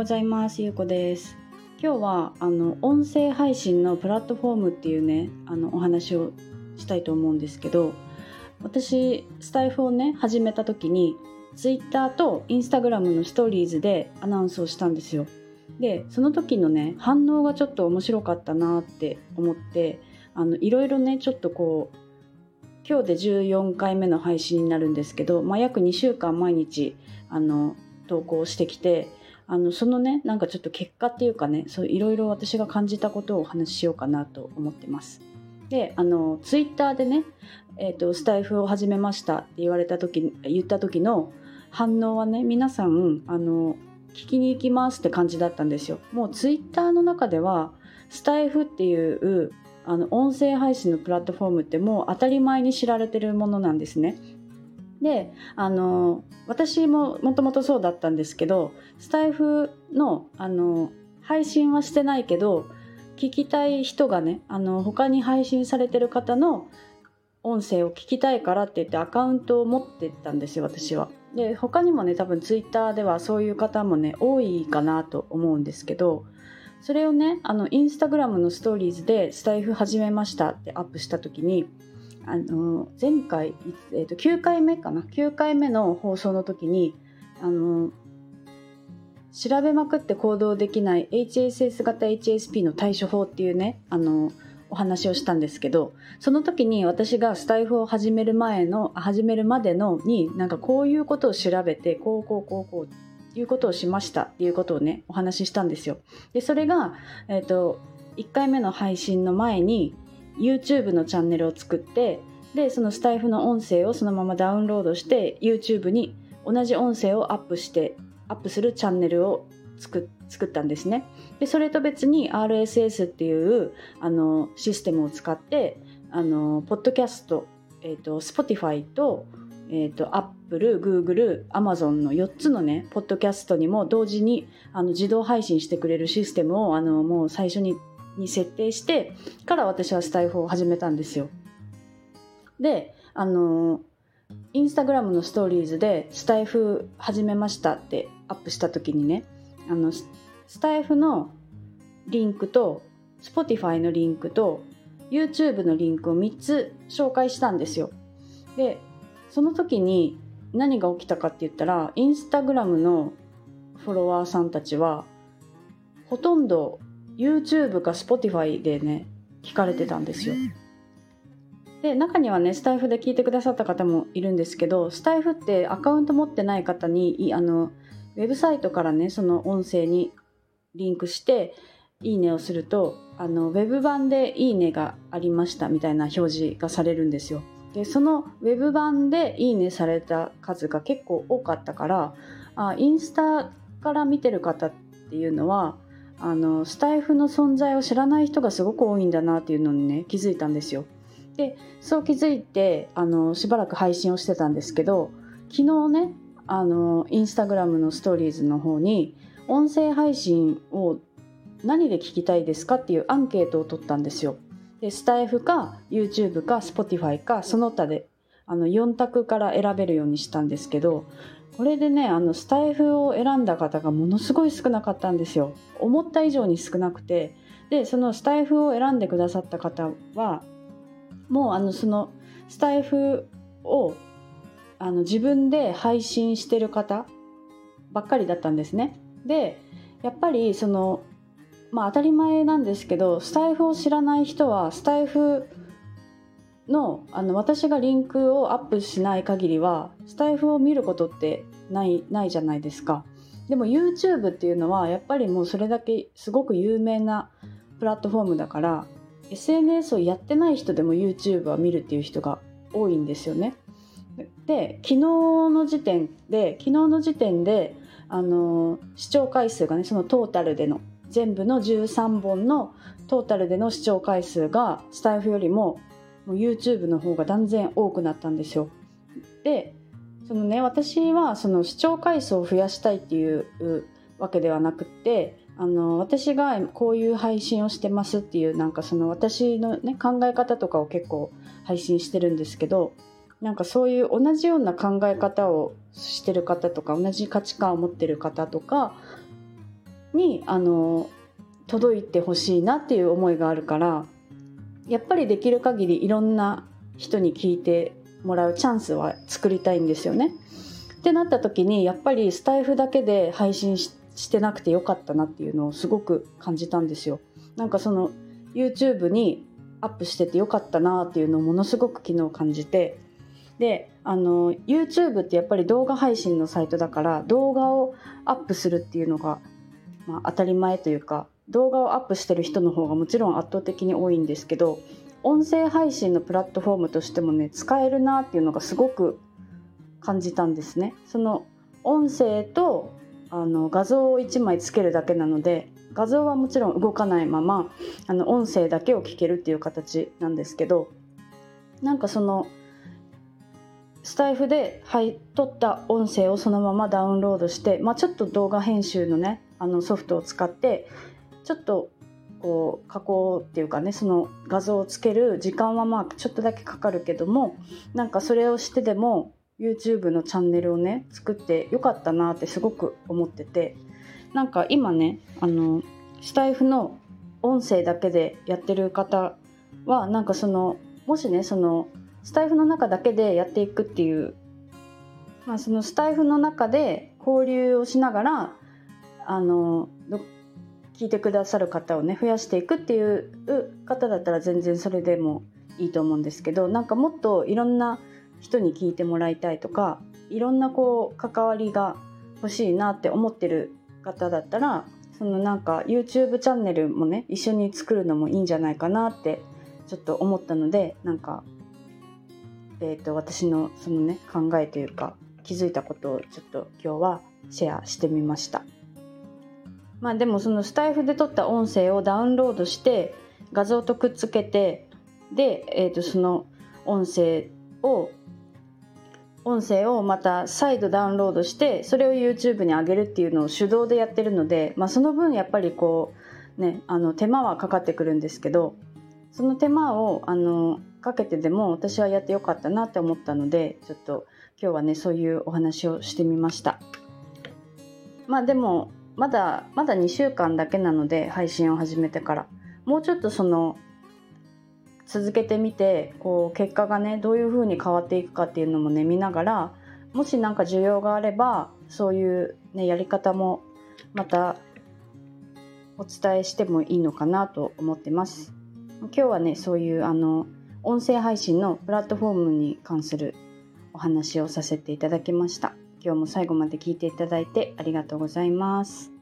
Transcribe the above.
ございます。ゆうこです。今日はあの音声配信のプラットフォームっていうねあのお話をしたいと思うんですけど私スタイフをね始めた時に Twitter と Instagram のストーリーズでアナウンスをしたんですよ。でその時のね反応がちょっと面白かったなって思ってあのいろいろねちょっとこう今日で14回目の配信になるんですけど、まあ、約2週間毎日あの投稿してきてあのそのねなんかちょっと結果っていうかねそういろいろ私が感じたことをお話ししようかなと思ってます。であのツイッターでね、えーと、スタイフを始めましたって言われた時言った時の反応はね皆さんあの聞きに行きますって感じだったんですよ。もうツイッターの中ではスタイフっていうあの音声配信のプラットフォームってもう当たり前に知られてるものなんですね。であの私ももともとそうだったんですけどスタイフのあの配信はしてないけど聞きたい人がねあの他に配信されてる方の音声を聞きたいからって言ってアカウントを持ってったんですよ私は。で他にもね多分ツイッターではそういう方もね多いかなと思うんですけどそれをねあのインスタグラムのストーリーズでスタイフ始めましたってアップした時にあの前回、えー、と9回目かな？9回目の放送の時にあの調べまくって行動できない HSS 型 HSP の対処法っていうねあのお話をしたんですけどその時に私がスタイフを始める前の始めるまでのになんかこういうことを調べてこうこうこうこういうことをしましたっていうことをねお話ししたんですよ。でそれが、えーと1回目の配信の前に YouTube のチャンネルを作ってでそのスタイフの音声をそのままダウンロードして YouTube に同じ音声をアップしてアップするチャンネルを作作ったんですね。でそれと別に RSS っていうあのシステムを使ってあのポッドキャスト、えーと、Spotify と,、えーと、Apple、Google、Amazon の4つのねポッドキャストにも同時にあの自動配信してくれるシステムをあのもう最初にに設定してから私はスタイフを始めたんですよ。であのインスタグラムのストーリーズでスタイフ始めましたってアップした時にねあのスタイフのリンクと Spotify のリンクと YouTube のリンクを3つ紹介したんですよ。でその時に何が起きたかって言ったらインスタグラムのフォロワーさんたちはほとんど YouTube か Spotify でね聞かれてたんですよ。で中にはねスタイフで聞いてくださった方もいるんですけどスタイフってアカウント持ってない方にあのウェブサイトからねその音声にリンクしていいねをするとあのウェブ版でいいねがありましたみたいな表示がされるんですよ。でそのウェブ版でいいねされた数が結構多かったからあインスタから見てる方っていうのはあのスタイフの存在を知らない人がすごく多いんだなっていうのにね気づいたんですよ。でそう気づいてあのしばらく配信をしてたんですけど昨日ねあのインスタグラムのストーリーズの方に音声配信を何で聞きたいですかっていうアンケートを取ったんですよ。でスタイフか YouTube か Spotify かその他であの4択から選べるようにしたんですけどこれでねあのスタイフを選んだ方がものすごい少なかったんですよ。思った以上に少なくて。でそのスタイフを選んでくださった方はもうあのそのスタイフをあの自分で配信してる方ばっかりだったんですね。でやっぱりそのまあ当たり前なんですけどスタイフを知らない人はスタイフのあの私がリンクをアップしない限りはスタイフを見ることってないないじゃないですかでも YouTube っていうのはやっぱりもうそれだけすごく有名なプラットフォームだから SNS をやってない人でも YouTube は見るっていう人が多いんですよねで昨日の時点で昨日の時点であの視聴回数がねそのトータルでの全部の13本のトータルでの視聴回数がスタイフよりももう YouTube の方が断然多くなったんですよ。でそのね私はその視聴回数を増やしたいっていうわけではなくてあの私がこういう配信をしてますっていうなんかその私の、ね、考え方とかを結構配信してるんですけどなんかそういう同じような考え方をしてる方とか同じ価値観を持ってる方とかにあの届いてほしいなっていう思いがあるからやっぱりできる限りいろんな人に聞いてもらうチャンスは作りたいんですよね。ってなった時にやっぱりスタイフだけで配信してなくてよかったなっていうのをすごく感じたんですよ。なんかその YouTube にアップしててよかったなっていうのをものすごく昨日感じてであの YouTube ってやっぱり動画配信のサイトだから動画をアップするっていうのが、まあ、当たり前というか動画をアップしてる人の方がもちろん圧倒的に多いんですけど音声配信のプラットフォームとしてもね使えるなっていうのがすごく感じたんですね。その音声とあの画像を1枚つけるだけなので画像はもちろん動かないままあの音声だけを聞けるっていう形なんですけどなんかそのスタイフで、はい、撮った音声をそのままダウンロードして、まあ、ちょっと動画編集のねあのソフトを使ってちょっとこう加工っていうかねその画像をつける時間はまあちょっとだけかかるけどもなんかそれをしてでも YouTube のチャンネルをね作ってよかったなってすごく思ってて。なんか今ねあのスタイフの音声だけでやってる方はなんかそのもしねそのスタイフの中だけでやっていくっていう、まあ、そのスタイフの中で交流をしながらあの聞いてくださる方をね増やしていくっていう方だったら全然それでもいいと思うんですけどなんかもっといろんな人に聞いてもらいたいとかいろんなこう関わりが欲しいなって思ってる方だったらそのなんか YouTube チャンネルもね一緒に作るのもいいんじゃないかなってちょっと思ったのでなんか、えーと、私のそのね考えというか気づいたことをちょっと今日はシェアしてみました。まあでもそのスタイフで撮った音声をダウンロードして画像とくっつけてで、えー、とその音声を音声をまた再度ダウンロードしてそれを YouTube に上げるっていうのを手動でやってるので、まあ、その分やっぱりこうねあの手間はかかってくるんですけどその手間をあのかけてでも私はやってよかったなって思ったのでちょっと今日はねそういうお話をしてみました。まあでもまだまだ2週間だけなので配信を始めてからもうちょっとその続けてみてこう結果がねどういう風に変わっていくかっていうのもね見ながらもし何か需要があればそういう、ね、やり方もまたお伝えしてもいいのかなと思ってます。今日はねそういうあの音声配信のプラットフォームに関するお話をさせていただきました。今日も最後まで聞いていただいてありがとうございます。